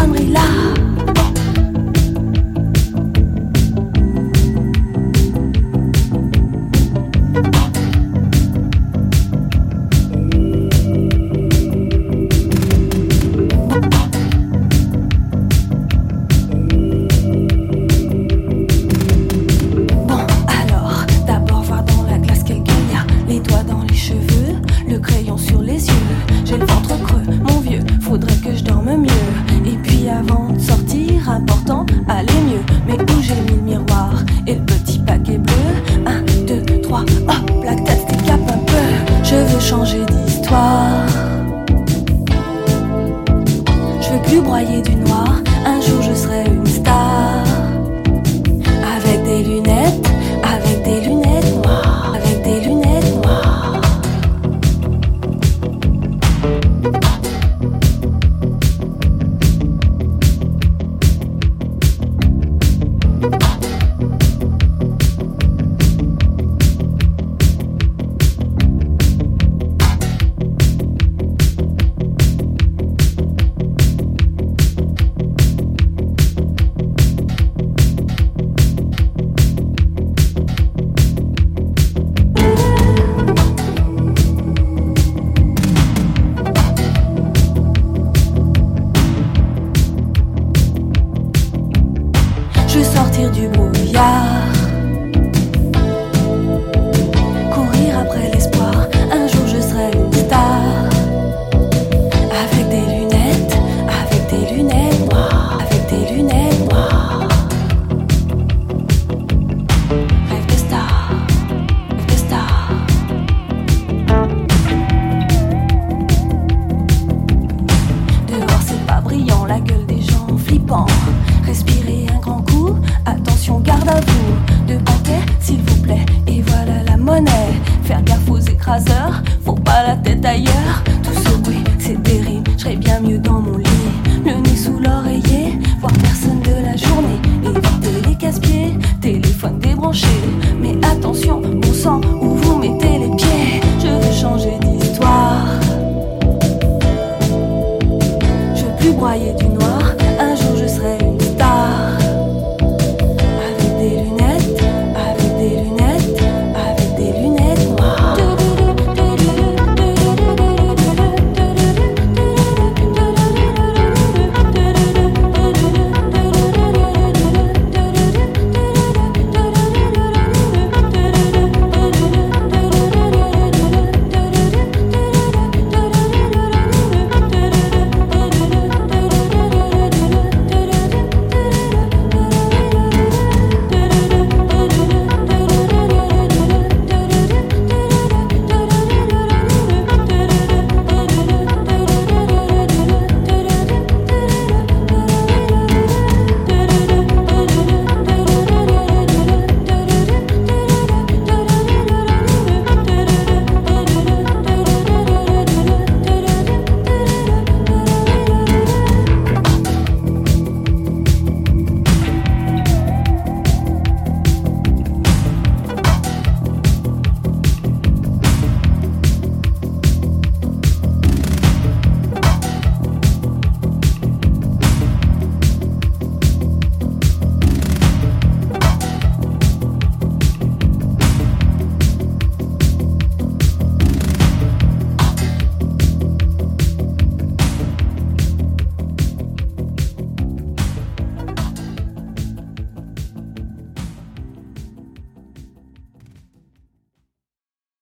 à changer d'histoire. Je veux plus broyer du noir, sortir du brouillard. Courir après l'espoir, un jour je serai une star. Avec des lunettes, avec des lunettes noires, avec des lunettes noires. Rêve de star, rêve de star. Dehors c'est pas brillant, la gueule des gens flippant. Respirez un grand coup, attention garde à vous. De paquets s'il vous plaît, et voilà la monnaie. Faire gaffe aux écraseurs, faut pas la tête ailleurs. Tout ce bruit, c'est terrible, serais bien mieux dans mon lit. Le nez sous l'oreiller, voir personne de la journée. Éviter les casse-pieds, téléphone débranché. Mais attention, bon sang, où vous mettez les pieds. Je veux changer d'histoire. Je veux plus broyer du noir